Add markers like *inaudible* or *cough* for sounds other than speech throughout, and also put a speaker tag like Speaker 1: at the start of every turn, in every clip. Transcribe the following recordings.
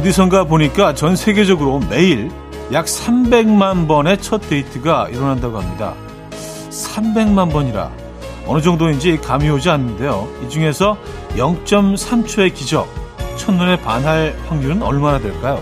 Speaker 1: 어디선가 보니까 전 세계적으로 매일 약 300만 번의 첫 데이트가 일어난다고 합니다. 300만 번이라 어느 정도인지 감이 오지 않는데요. 이 중에서 0.3초의 기적, 첫눈에 반할 확률은 얼마나 될까요?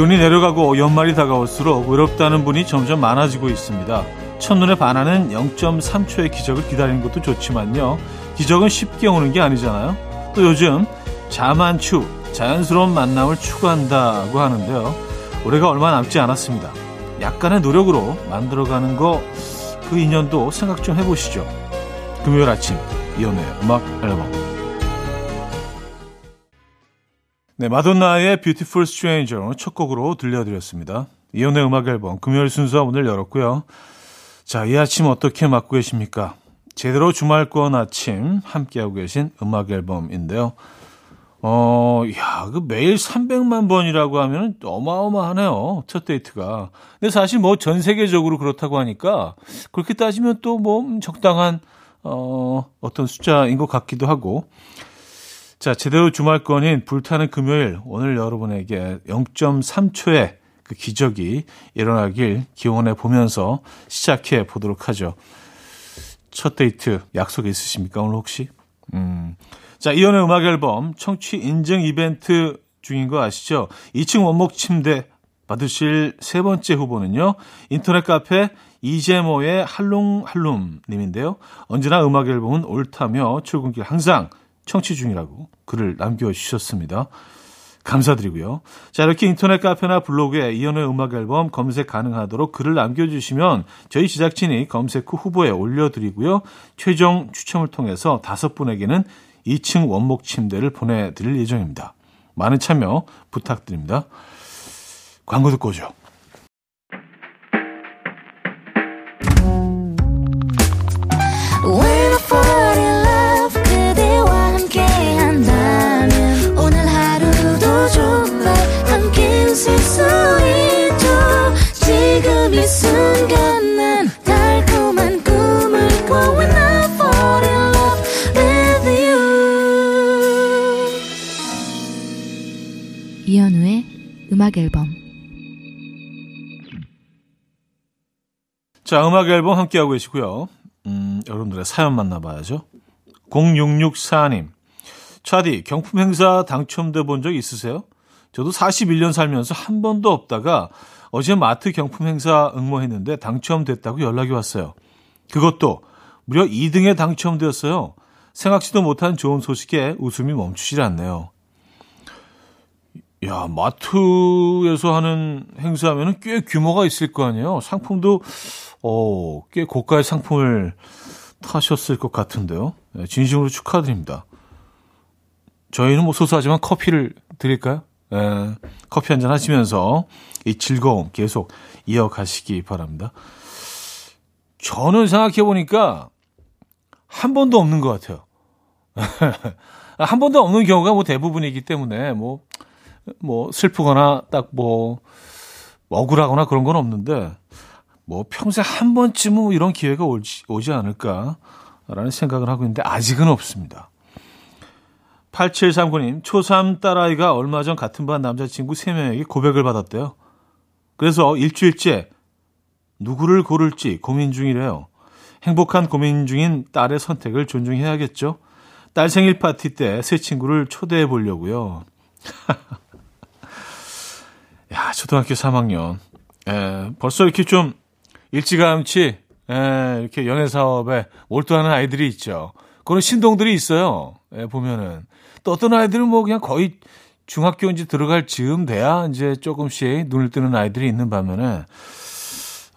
Speaker 1: 기온이 내려가고 연말이 다가올수록 외롭다는 분이 점점 많아지고 있습니다. 첫눈에 반하는 0.3초의 기적을 기다리는 것도 좋지만요. 기적은 쉽게 오는 게 아니잖아요. 또 요즘 자만추, 자연스러운 만남을 추구한다고 하는데요. 올해가 얼마 남지 않았습니다. 약간의 노력으로 만들어가는 거 그 인연도 생각 좀 해보시죠. 금요일 아침 이연의 음악 앨범 네, 마돈나의 Beautiful Stranger 첫 곡으로 들려드렸습니다. 이연의 음악 앨범 금요일 순서 문을 열었고요. 자, 이 아침 어떻게 맞고 계십니까? 제대로 주말권 아침 함께하고 계신 음악 앨범인데요. 어, 야, 그 매일 300만 번이라고 하면 어마어마하네요. 첫 데이트가. 근데 사실 뭐 전 세계적으로 그렇다고 하니까 그렇게 따지면 또 뭐 적당한 어, 어떤 숫자인 것 같기도 하고. 자, 제대로 주말권인 불타는 금요일, 오늘 여러분에게 0.3초의 그 기적이 일어나길 기원해 보면서 시작해 보도록 하죠. 첫 데이트 약속 있으십니까, 오늘 혹시? 음. 자, 이연의 음악 앨범 청취 인증 이벤트 중인 거 아시죠? 2층 원목 침대 받으실 세 번째 후보는요. 인터넷 카페 이제모의 할롱할룸 님인데요. 언제나 음악 앨범은 옳다며 출근길 항상 청취 중이라고 글을 남겨주셨습니다. 감사드리고요. 자, 이렇게 인터넷 카페나 블로그에 이연의 음악 앨범 검색 가능하도록 글을 남겨주시면 저희 제작진이 검색 후 후보에 올려드리고요. 최종 추첨을 통해서 다섯 분에게는 2층 원목 침대를 보내드릴 예정입니다. 많은 참여 부탁드립니다. 광고 듣고 오죠.
Speaker 2: 음악 앨범
Speaker 1: 자, 음악 앨범 함께하고 계시고요. 음, 여러분들의 사연 만나봐야죠. 0664님. 차디, 경품 행사 당첨돼 본 적 있으세요? 저도 41년 살면서 한 번도 없다가 어제 마트 경품 행사 응모했는데 당첨됐다고 연락이 왔어요. 그것도 무려 2등에 당첨되었어요. 생각지도 못한 좋은 소식에 웃음이 멈추질 않네요. 야, 마트에서 하는 행사하면 꽤 규모가 있을 거 아니에요? 상품도, 어, 꽤 고가의 상품을 타셨을 것 같은데요. 네, 진심으로 축하드립니다. 저희는 뭐 소소하지만 커피를 드릴까요? 네, 커피 한 잔 하시면서 이 즐거움 계속 이어가시기 바랍니다. 저는 생각해보니까 한 번도 없는 것 같아요. *laughs* 한 번도 없는 경우가 뭐 대부분이기 때문에 뭐, 뭐 슬프거나 딱 뭐 억울하거나 그런 건 없는데 뭐 평생 한 번쯤은 뭐 이런 기회가 오지, 오지 않을까라는 생각을 하고 있는데 아직은 없습니다. 8739님, 초3 딸아이가 얼마 전 같은 반 남자친구 3명에게 고백을 받았대요. 그래서 일주일째 누구를 고를지 고민 중이래요. 행복한 고민 중인 딸의 선택을 존중해야겠죠. 딸 생일 파티 때 새 친구를 초대해 보려고요. *laughs* 야, 초등학교 3학년. 에, 벌써 이렇게 좀 일찌감치 에, 이렇게 연애 사업에 몰두하는 아이들이 있죠. 그런 신동들이 있어요. 에, 보면은 또 어떤 아이들은 뭐 그냥 거의 중학교 이제 들어갈 즈음 돼야 이제 조금씩 눈을 뜨는 아이들이 있는 반면에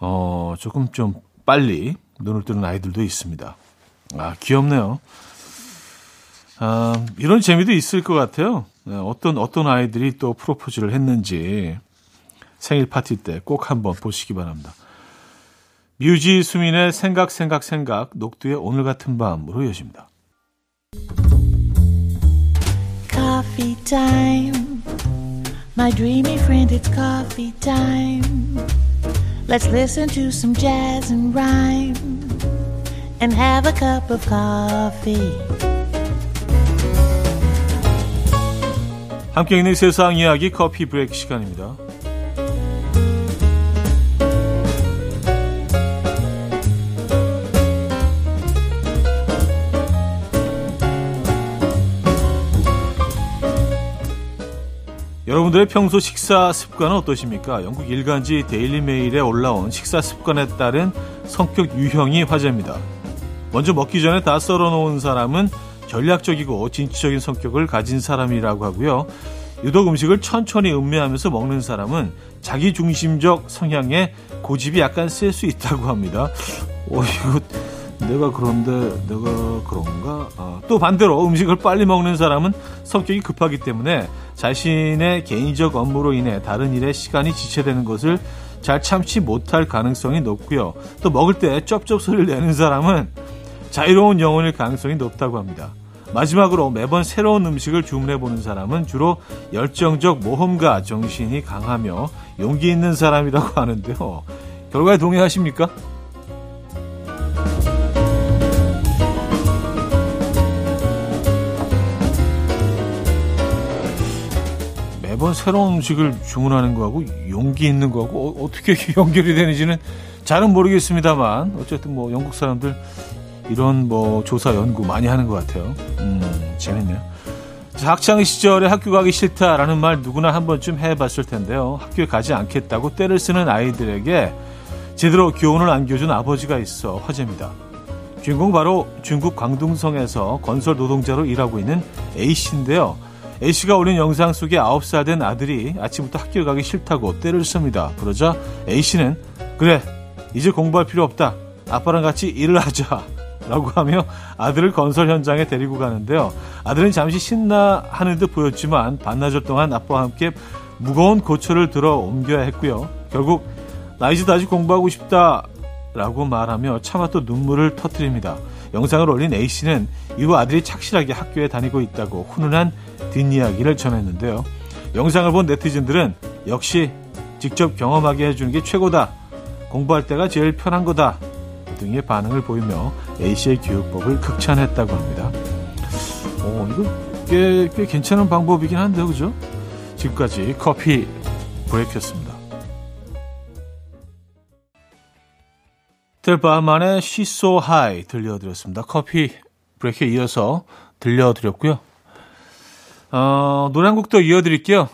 Speaker 1: 어 조금 좀 빨리 눈을 뜨는 아이들도 있습니다. 아 귀엽네요. 아, 이런 재미도 있을 것 같아요. 어떤 어떤 아이들이 또 프로포즈를 했는지 생일 파티 때 꼭 한번 보시기 바랍니다. 뮤지 수민의 생각 생각 생각 녹두의 오늘 같은 밤으로 여십니다. Coffee time
Speaker 2: My dreamy friend, it's coffee time. Let's listen to some jazz and rhyme and have a cup of coffee.
Speaker 1: 함께 있는 세상 이야기 커피 브레이크 시간입니다. 여러분들의 평소 식사 습관은 어떠십니까? 영국 일간지 데일리 메일에 올라온 식사 습관에 따른 성격 유형이 화제입니다. 먼저 먹기 전에 다 썰어 놓은 사람은 전략적이고 진취적인 성격을 가진 사람이라고 하고요. 유독 음식을 천천히 음미하면서 먹는 사람은 자기 중심적 성향에 고집이 약간 셀 수 있다고 합니다. 어, 이거 내가 그런데 내가 그런가? 아, 또 반대로 음식을 빨리 먹는 사람은 성격이 급하기 때문에 자신의 개인적 업무로 인해 다른 일에 시간이 지체되는 것을 잘 참지 못할 가능성이 높고요. 또 먹을 때 쩝쩝 소리를 내는 사람은 자유로운 영혼일 가능성이 높다고 합니다. 마지막으로 매번 새로운 음식을 주문해 보는 사람은 주로 열정적 모험가 정신이 강하며 용기 있는 사람이라고 하는데요. 결과에 동의하십니까? 매번 새로운 음식을 주문하는 거하고 용기 있는 거하고 어, 떻게 *laughs* 연결이 되는지는 잘은 모르겠습니다만 어쨌든 뭐 영국 사람들 이런 뭐 조사 연구 많이 하는 것 같아요. 음, 재밌네요. 학창 시절에 학교 가기 싫다라는 말 누구나 한 번쯤 해봤을 텐데요. 학교에 가지 않겠다고 때를 쓰는 아이들에게 제대로 교훈을 안겨준 아버지가 있어 화제입니다. 주인공 바로 중국 광둥성에서 건설 노동자로 일하고 있는 A 씨인데요. A씨가 올린 영상 속에 9살 된 아들이 아침부터 학교 가기 싫다고 때를 씁니다. 그러자 A씨는 그래 이제 공부할 필요 없다. 아빠랑 같이 일을 하자. 라고 하며 아들을 건설 현장에 데리고 가는데요. 아들은 잠시 신나하는 듯 보였지만 반나절 동안 아빠와 함께 무거운 고초를 들어 옮겨야 했고요. 결국 나 이제 다시 공부하고 싶다 라고 말하며 차마 또 눈물을 터뜨립니다. 영상을 올린 A씨는 이후 아들이 착실하게 학교에 다니고 있다고 훈훈한 뒷이야기를 전했는데요. 영상을 본 네티즌들은 역시 직접 경험하게 해주는 게 최고다. 공부할 때가 제일 편한 거다. 등의 반응을 보이며 A씨의 교육법을 극찬했다고 합니다. 어, 이거 꽤, 꽤 괜찮은 방법이긴 한데요, 그죠? 지금까지 커피 브레이크였습니다. 델바만의 She's So 들려드렸습니다. 커피 브레이크에 이어서 들려드렸고요. 어, 노래 한 곡 더 이어드릴게요.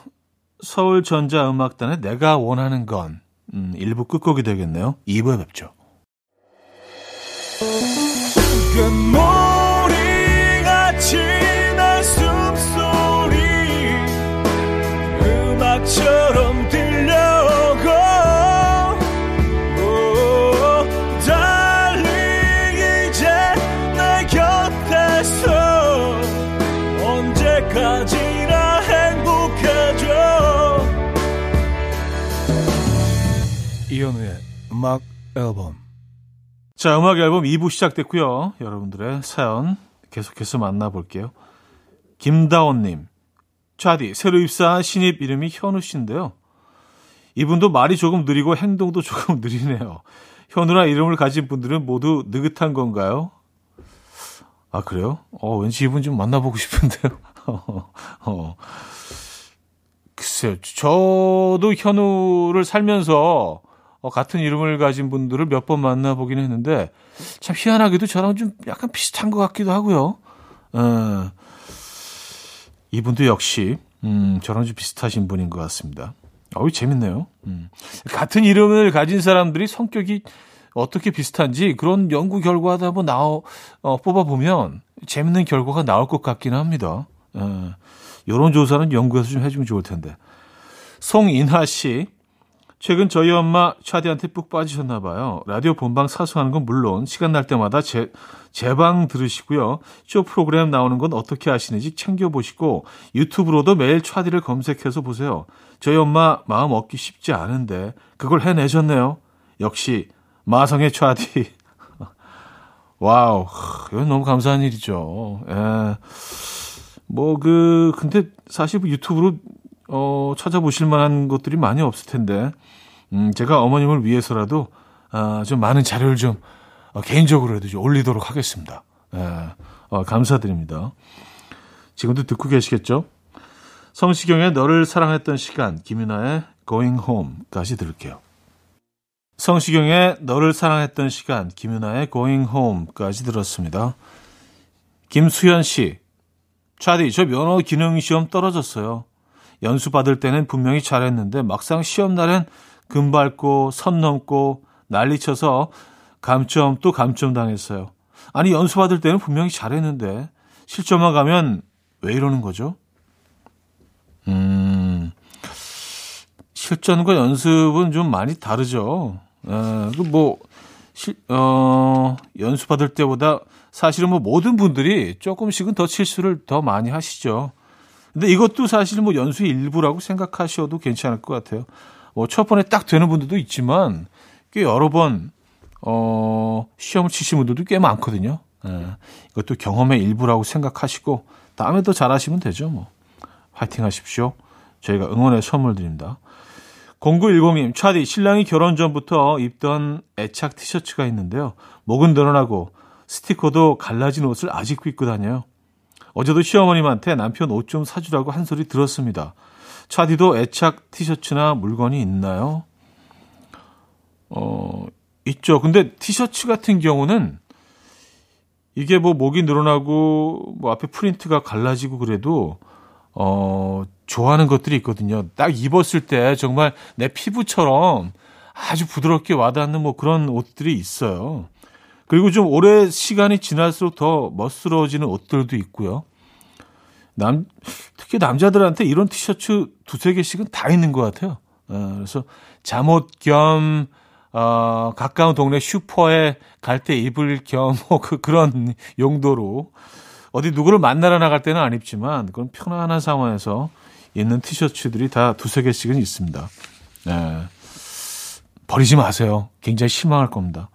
Speaker 1: 서울전자음악단의 내가 원하는 건 음, 1부 끝곡이 되겠네요. 2부에 뵙죠.
Speaker 3: 금
Speaker 1: 이현우의 음악 앨범 자, 음악 앨범 2부 시작됐고요. 여러분들의 사연 계속해서 만나볼게요. 김다원님, 차디, 새로 입사한 신입 이름이 현우 씨인데요. 이분도 말이 조금 느리고 행동도 *laughs* 조금 느리네요. 현우라 이름을 가진 분들은 모두 느긋한 건가요? 아, 그래요? 어, 왠지 이분 좀 만나보고 싶은데요. *laughs* 어. 글쎄요. 저도 현우를 살면서 어, 같은 이름을 가진 분들을 몇 번 만나보긴 했는데 참 희한하게도 저랑 좀 약간 비슷한 것 같기도 하고요. 어, 이분도 역시 음, 저랑 좀 비슷하신 분인 것 같습니다. 어우 재밌네요. 음. 같은 이름을 가진 사람들이 성격이 어떻게 비슷한지 그런 연구 결과도 한번 나오 어, 뽑아 보면 재밌는 결과가 나올 것 같기는 합니다. 어, 이런 조사는 연구해서 좀 해주면 좋을 텐데. 송인하 씨. 최근 저희 엄마 차디한테 푹 빠지셨나 봐요. 라디오 본방 사수하는 건 물론 시간 날 때마다 재, 재방 들으시고요. 쇼 프로그램 나오는 건 어떻게 아시는지 챙겨보시고 유튜브로도 매일 차디를 검색해서 보세요. 저희 엄마 마음 얻기 쉽지 않은데 그걸 해내셨네요. 역시 마성의 차디. *laughs* 와우, 이건 너무 감사한 일이죠. 예. 뭐, 그, 근데 사실 뭐 유튜브로 어, 찾아보실 만한 것들이 많이 없을 텐데, 음, 제가 어머님을 위해서라도, 아, 좀 많은 자료를 좀, 어, 개인적으로라도 좀 올리도록 하겠습니다. 예, 어, 감사드립니다. 지금도 듣고 계시겠죠? 성시경의 너를 사랑했던 시간, 김윤아의 Going Home까지 들을게요. 성시경의 너를 사랑했던 시간, 김윤아의 Going Home까지 들었습니다. 김수현 씨, 차디, 저 면허 기능 시험 떨어졌어요. 연수 받을 때는 분명히 잘했는데 막상 시험 날엔 금 밟고 선 넘고 난리 쳐서 감점 또 감점 당했어요. 아니 연수 받을 때는 분명히 잘했는데 실점만 가면 왜 이러는 거죠? 음, 실전과 연습은 좀 많이 다르죠. 에, 그 뭐, 실, 어, 연수 받을 때보다 사실은 뭐 모든 분들이 조금씩은 더 실수를 더 많이 하시죠. 근데 이것도 사실 뭐 연수의 일부라고 생각하셔도 괜찮을 것 같아요. 뭐 첫 번에 딱 되는 분들도 있지만 꽤 여러 번, 어, 시험을 치신 분들도 꽤 많거든요. 예, 이것도 경험의 일부라고 생각하시고 다음에 더 잘하시면 되죠. 뭐. 화이팅 하십시오. 저희가 응원의 선물 드립니다. 0910님, 차디, 신랑이 결혼 전부터 입던 애착 티셔츠가 있는데요. 목은 늘어나고 스티커도 갈라진 옷을 아직도 입고 다녀요. 어제도 시어머님한테 남편 옷 좀 사주라고 한 소리 들었습니다. 차디도 애착 티셔츠나 물건이 있나요? 어, 있죠. 근데 티셔츠 같은 경우는 이게 뭐 목이 늘어나고 뭐 앞에 프린트가 갈라지고 그래도 어, 좋아하는 것들이 있거든요. 딱 입었을 때 정말 내 피부처럼 아주 부드럽게 와닿는 뭐 그런 옷들이 있어요. 그리고 좀 오래 시간이 지날수록 더 멋스러워지는 옷들도 있고요. 남, 특히 남자들한테 이런 티셔츠 두세 개씩은 다 있는 것 같아요. 어, 그래서 잠옷 겸, 어, 가까운 동네 슈퍼에 갈 때 입을 겸, 뭐, 그, 그런 용도로. 어디 누구를 만나러 나갈 때는 안 입지만, 그런 편안한 상황에서 있는 티셔츠들이 다 두세 개씩은 있습니다. 네. 버리지 마세요. 굉장히 실망할 겁니다.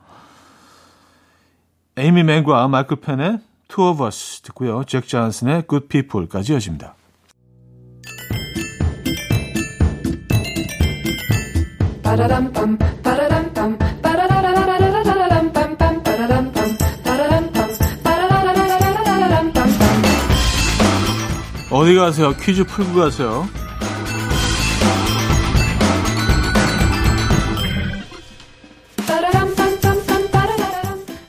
Speaker 1: 에이미 맨과 마이클 펜의 Two of Us 듣고요. 잭 잔슨의 Good People까지 이어집니다. 어디 가세요? 퀴즈 풀고 가세요.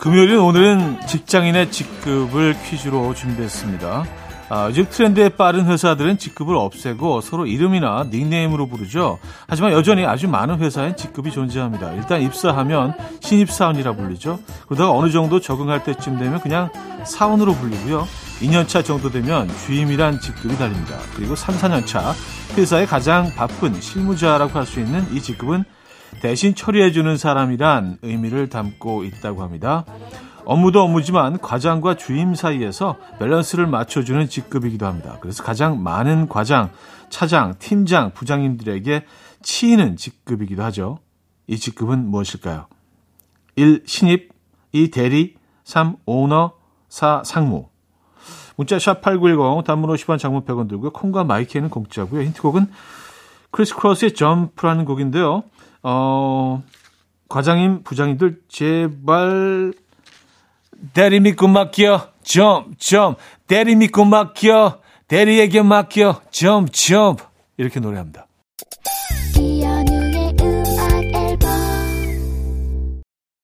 Speaker 1: 금요일인 오늘은 직장인의 직급을 퀴즈로 준비했습니다. 아, 요즘 트렌드에 빠른 회사들은 직급을 없애고 서로 이름이나 닉네임으로 부르죠. 하지만 여전히 아주 많은 회사엔 직급이 존재합니다. 일단 입사하면 신입사원이라 불리죠. 그러다가 어느 정도 적응할 때쯤 되면 그냥 사원으로 불리고요. 2년차 정도 되면 주임이란 직급이 달립니다. 그리고 3, 4년차 회사의 가장 바쁜 실무자라고 할 수 있는 이 직급은 대신 처리해주는 사람이란 의미를 담고 있다고 합니다. 업무도 업무지만 과장과 주임 사이에서 밸런스를 맞춰주는 직급이기도 합니다. 그래서 가장 많은 과장, 차장, 팀장, 부장님들에게 치이는 직급이기도 하죠. 이 직급은 무엇일까요? 1. 신입 2. 대리 3. 오너 4. 상무 문자 샵 8910 단문 50원 장문 100원 들고요. 콩과 마이케이는 공짜고요. 힌트곡은 크리스 크로스의 점프라는 곡인데요. 어, 과장님, 부장님들 제발 대리 믿고 맡겨. jump, jump. 대리 믿고 맡겨. 대리에게 맡겨. jump, jump. 이렇게 노래합니다.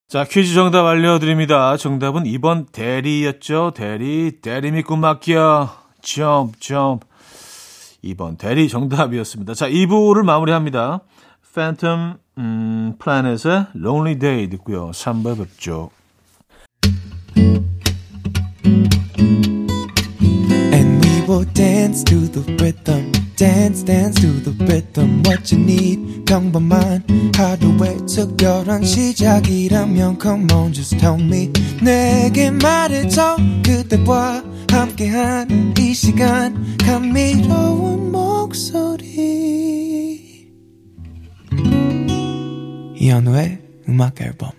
Speaker 1: 자, 퀴즈 정답 알려드립니다. 정답은 2번 대리였죠. 대리, 대리 믿고 맡겨. 점, 점. 2번 대리 정답이었습니다. 자, 2부를 마무리합니다. 팬텀 음, 플래넷의 Lonely Day 듣고요. 3부 뵙죠. Will dance to the rhythm. dance dance to the rhythm what you need 평범한 하루의 특별한 시작이라면 come on just tell me 내게 말해줘 그대와 함께한 이 시간 감미로운 이현우의 음악 앨범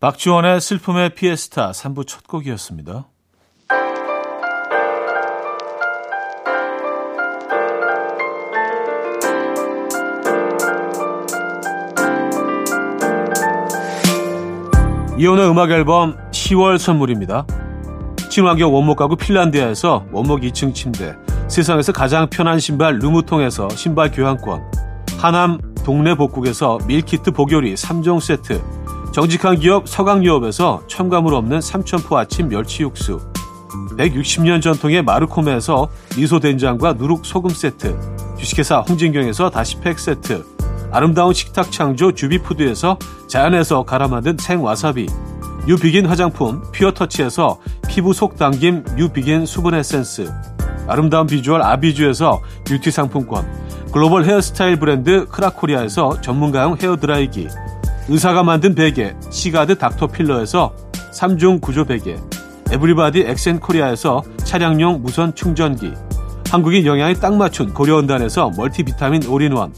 Speaker 1: 박주원의 슬픔의 피에스타 3부 첫 곡이었습니다. 이현우의 음악 앨범 10월 선물입니다. 친환경 원목 가구 핀란드에서 원목 2층 침대 세상에서 가장 편한 신발 르무통에서 신발 교환권, 하남 동네 복국에서 밀키트 보교리 3종 세트, 정직한 기업 서강유업에서 첨가물 없는 삼천포 아침 멸치 육수, 160년 전통의 마루코메에서 미소된장과 누룩소금 세트, 주식회사 홍진경에서 다시팩 세트, 아름다운 식탁 창조 주비푸드에서 자연에서 갈아 만든 생와사비, 뉴비긴 화장품 퓨어터치에서 피부 속 당김 뉴비긴 수분 에센스, 아름다운 비주얼 아비주에서 뷰티 상품권, 글로벌 헤어스타일 브랜드 크라코리아에서 전문가용 헤어드라이기, 의사가 만든 베개 시가드 닥터필러에서 3중 구조 베개, everybody 엑센코리아에서 차량용 무선 충전기, 한국인 영양에 딱 맞춘 고려은단에서 멀티비타민 올인원,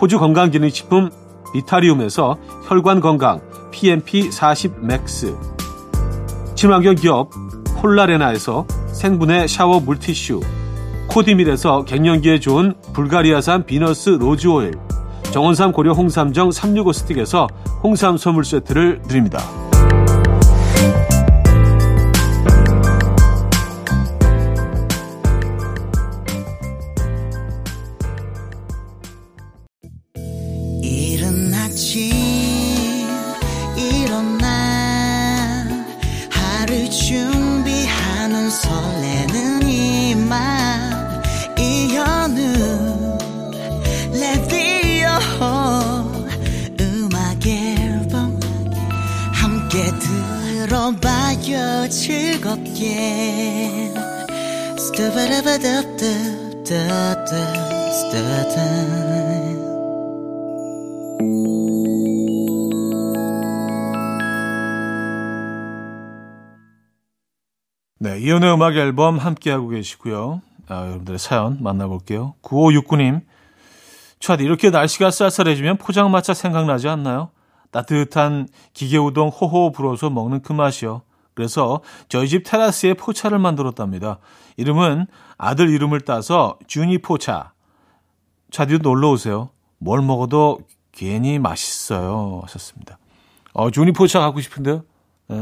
Speaker 1: 호주 건강기능식품 비타리움에서 혈관 건강 PMP 40 맥스, 친환경 기업 폴라레나에서 생분해 샤워 물티슈, 코디밀에서 갱년기에 좋은 불가리아산 비너스 로즈 오일, 정원삼 고려 홍삼정 365 스틱에서 홍삼 선물 세트를 드립니다. 네, 이연의 음악 앨범 함께하고 계시고요. 아, 여러분들의 사연 만나볼게요. 9569님, 차디 이렇게 날씨가 쌀쌀해지면 포장마차 생각나지 않나요? 따뜻한 기계우동 호호 불어서 먹는 그 맛이요. 그래서 저희 집 테라스에 포차를 만들었답니다. 이름은 아들 이름을 따서 주니 포차. 차디도 놀러 오세요. 뭘 먹어도 괜히 맛있어요. 하셨습니다. 어, 주니 포차 갖고 싶은데요. 에,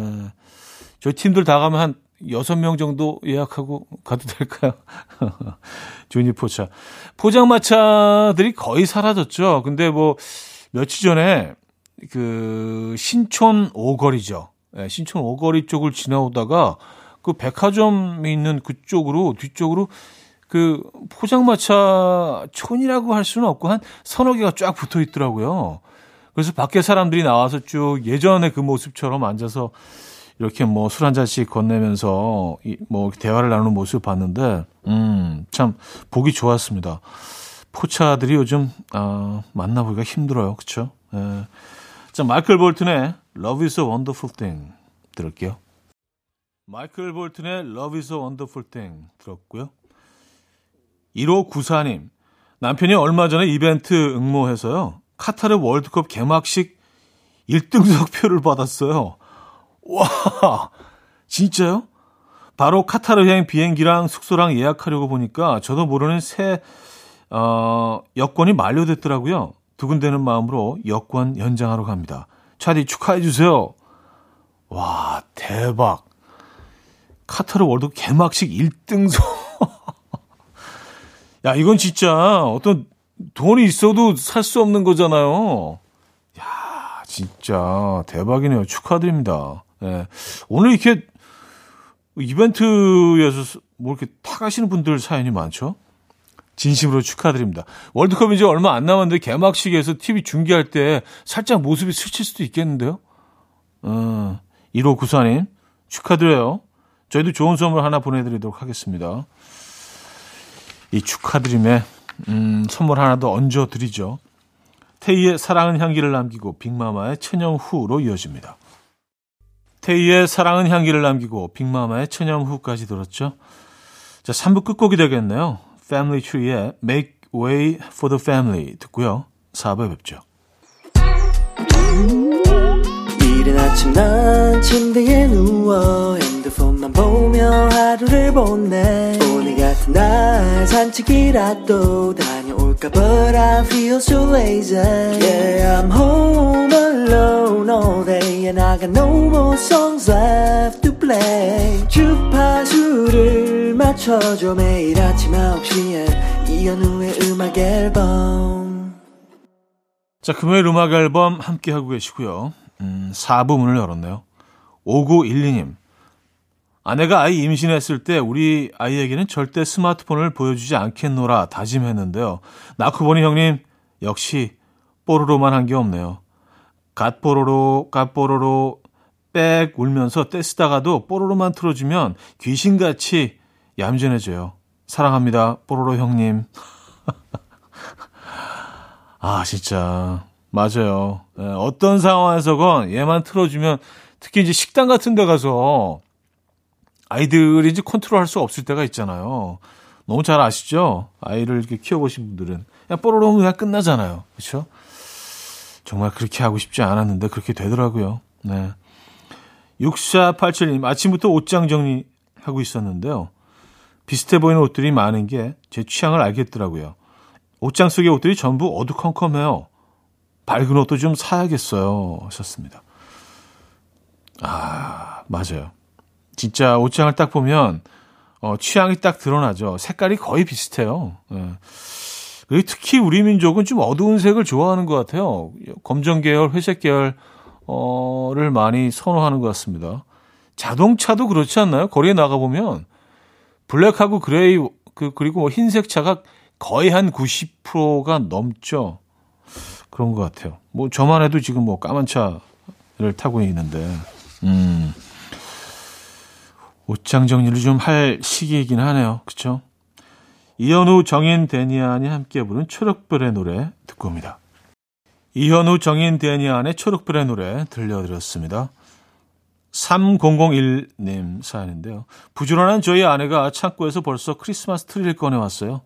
Speaker 1: 저희 팀들 다 가면 한 여섯 명 정도 예약하고 가도 될까요? *laughs* 주니 포차. 포장마차들이 거의 사라졌죠. 근데 뭐, 며칠 전에 그 신촌 오거리죠. 네, 신촌 오거리 쪽을 지나오다가 그 백화점이 있는 그쪽으로 뒤쪽으로 그 포장마차 촌이라고 할 수는 없고 한 서너 개가 쫙 붙어 있더라고요. 그래서 밖에 사람들이 나와서 쭉 예전에 그 모습처럼 앉아서 이렇게 뭐 술 한 잔씩 건네면서 뭐 대화를 나누는 모습을 봤는데 음, 참 보기 좋았습니다. 포차들이 요즘 아, 만나보기가 힘들어요. 그렇죠? 예. 자, 마이클 볼튼의 Love is a Wonderful Thing 들을게요. 마이클 볼튼의 Love is a Wonderful Thing 들었고요. 1호 구사님 남편이 얼마 전에 이벤트 응모해서요. 카타르 월드컵 개막식 1등석 표를 받았어요. 와, 진짜요? 바로 카타르 여행 비행기랑 숙소랑 예약하려고 보니까 저도 모르는 새, 어, 여권이 만료됐더라고요. 두근대는 마음으로 여권 연장하러 갑니다. 차디 축하해주세요. 와, 대박. 카타르 월드 개막식 1등석. *laughs* 야, 이건 진짜 어떤 돈이 있어도 살 수 없는 거잖아요. 야, 진짜 대박이네요. 축하드립니다. 예. 오늘 이렇게 이벤트에서 뭐 이렇게 타가시는 분들 사연이 많죠? 진심으로 축하드립니다. 월드컵 이제 얼마 안 남았는데 개막식에서 TV 중계할 때 살짝 모습이 스칠 수도 있겠는데요? 어, 1호 구사님 축하드려요. 저희도 좋은 선물 하나 보내드리도록 하겠습니다. 이 축하드림에 음, 선물 하나 더 얹어드리죠. 태희의 사랑은 향기를 남기고 빅마마의 천영 후로 이어집니다. 태희의 사랑은 향기를 남기고 빅마마의 천영 후까지 들었죠. 자, 3부 끝곡이 되겠네요. Family Tree의 Make Way for the Family 듣고요. 4부에 뵙죠.
Speaker 4: 이른 아침 난 침대에 누워 핸드폰만 보며 하루를 보내 오늘 같은 날 산책이라도 해 볼까 But I feel so lazy Yeah I'm home alone all day And I got no more songs left to play 주파수를 맞춰줘 매일 아침 9시에 이현우의 음악 앨범
Speaker 1: 자, 금요일 음악 앨범 함께하고 계시고요. 음, 4부 문을 열었네요. 5912님. 아내가 아이 임신했을 때 우리 아이에게는 절대 스마트폰을 보여주지 않겠노라 다짐했는데요. 낳고 보니 형님, 역시 뽀로로만 한 게 없네요. 갓뽀로로, 갓뽀로로, 빽 울면서 떼쓰다가도 뽀로로만 틀어주면 귀신같이 얌전해져요. 사랑합니다, 뽀로로 형님. *laughs* 아, 진짜. 맞아요. 예, 어떤 상황에서건 얘만 틀어주면 특히 이제 식당 같은 데 가서 아이들이 이제 컨트롤 할 수 없을 때가 있잖아요. 너무 잘 아시죠? 아이를 이렇게 키워보신 분들은. 그냥 뽀로로 그냥 끝나잖아요. 그렇죠? 정말 그렇게 하고 싶지 않았는데 그렇게 되더라고요. 네. 6487님, 아침부터 옷장 정리하고 있었는데요. 비슷해 보이는 옷들이 많은 게 제 취향을 알겠더라고요. 옷장 속의 옷들이 전부 어두컴컴해요. 밝은 옷도 좀 사야겠어요. 하셨습니다. 아, 맞아요. 진짜 옷장을 딱 보면, 어, 취향이 딱 드러나죠. 색깔이 거의 비슷해요. 예. 특히 우리 민족은 좀 어두운 색을 좋아하는 것 같아요. 검정 계열, 회색 계열, 어,를 많이 선호하는 것 같습니다. 자동차도 그렇지 않나요? 거리에 나가보면, 블랙하고 그레이, 그, 그리고 뭐 흰색 차가 거의 한 90%가 넘죠. 그런 것 같아요. 뭐 저만 해도 지금 뭐 까만 차를 타고 있는데, 음, 옷장 정리를 좀 할 시기이긴 하네요. 그쵸? 이현우, 정인, 데니안이 함께 부른 초록별의 노래 듣고 옵니다. 이현우, 정인, 데니안의 초록별의 노래 들려드렸습니다. 3001님 사연인데요. 부지런한 저희 아내가 창고에서 벌써 크리스마스 트리를 꺼내왔어요.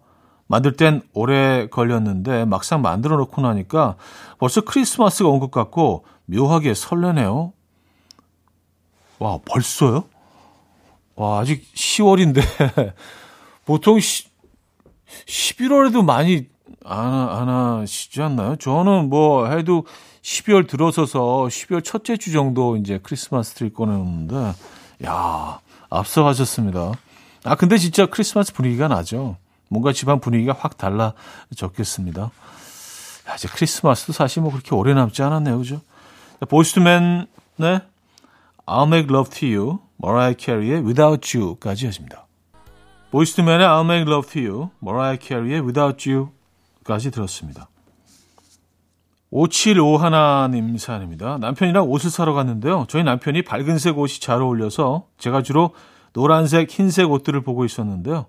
Speaker 1: 만들 땐 오래 걸렸는데 막상 만들어 놓고 나니까 벌써 크리스마스가 온 것 같고 묘하게 설레네요. 와, 벌써요? 와, 아직 10월인데 *laughs* 보통 시, 11월에도 많이 안, 안 하시지 않나요? 저는 뭐 해도 12월 들어서서 12월 첫째 주 정도 이제 크리스마스 트리 꺼내놓는데, 야 앞서가셨습니다. 아, 근데 진짜 크리스마스 분위기가 나죠. 뭔가 집안 분위기가 확 달라졌겠습니다. 야, 이제 크리스마스도 사실 뭐 그렇게 오래 남지 않았네요. 그죠? 보이스투맨의 I'll Make Love to You, 머라이 캐리의 Without You까지 하십니다. 보이스투맨의 I'll Make Love to You, 머라이 캐리의 Without You까지 들었습니다. 5751님 사연입니다. 남편이랑 옷을 사러 갔는데요. 저희 남편이 밝은색 옷이 잘 어울려서 제가 주로 노란색, 흰색 옷들을 보고 있었는데요.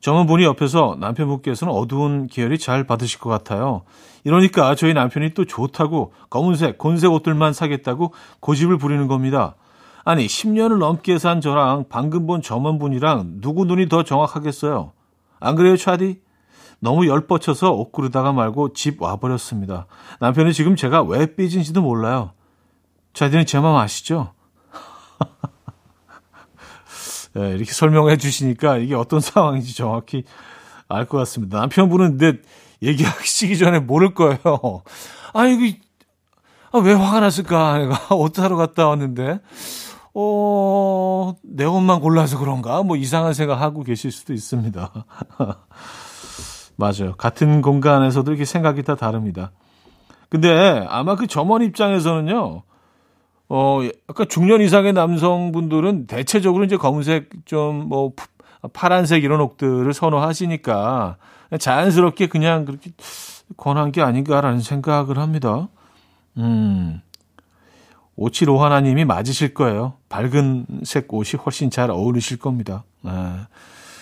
Speaker 1: 점원분이 옆에서 남편분께서는 어두운 계열이 잘 받으실 것 같아요. 이러니까 저희 남편이 또 좋다고 검은색, 곤색 옷들만 사겠다고 고집을 부리는 겁니다. 아니, 10년을 넘게 산 저랑 방금 본 점원분이랑 누구 눈이 더 정확하겠어요? 안 그래요, 차디? 너무 열뻗쳐서 옷 고르다가 말고 집 와버렸습니다. 남편은 지금 제가 왜 삐진지도 몰라요. 차디는 제 마음 아시죠? 네, *laughs* 이렇게 설명해 주시니까 이게 어떤 상황인지 정확히 알 것 같습니다. 남편분은 근데 얘기하시기 전에 모를 거예요. *laughs* 아, 이거, 아, 왜 화가 났을까? 내가 옷 사러 갔다 왔는데, 어, 내 옷만 골라서 그런가? 뭐 이상한 생각하고 계실 수도 있습니다. *laughs* 맞아요. 같은 공간에서도 이렇게 생각이 다 다릅니다. 근데 아마 그 점원 입장에서는요, 어, 약간 중년 이상의 남성분들은 대체적으로 이제 검은색 좀 뭐 파란색 이런 옷들을 선호하시니까 자연스럽게 그냥 그렇게 권한 게 아닌가라는 생각을 합니다. 음. 575 하나님이 맞으실 거예요. 밝은 색 옷이 훨씬 잘 어울리실 겁니다. 네.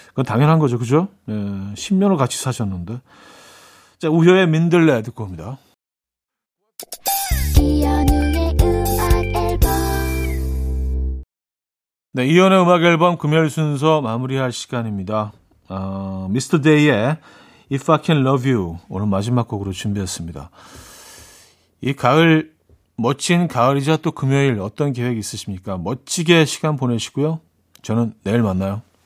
Speaker 1: 그건 당연한 거죠. 그죠? 네. 10년을 같이 사셨는데. 자, 우효의 민들레 듣고 옵니다. 네, 이연의 음악 앨범 금요일 순서 마무리할 시간입니다. 어, 미스터 데이의 If I Can Love You 오늘 마지막 곡으로 준비했습니다. 이 가을 멋진 가을이자 또 금요일 어떤 계획 있으십니까? 멋지게 시간 보내시고요. 저는 내일 만나요.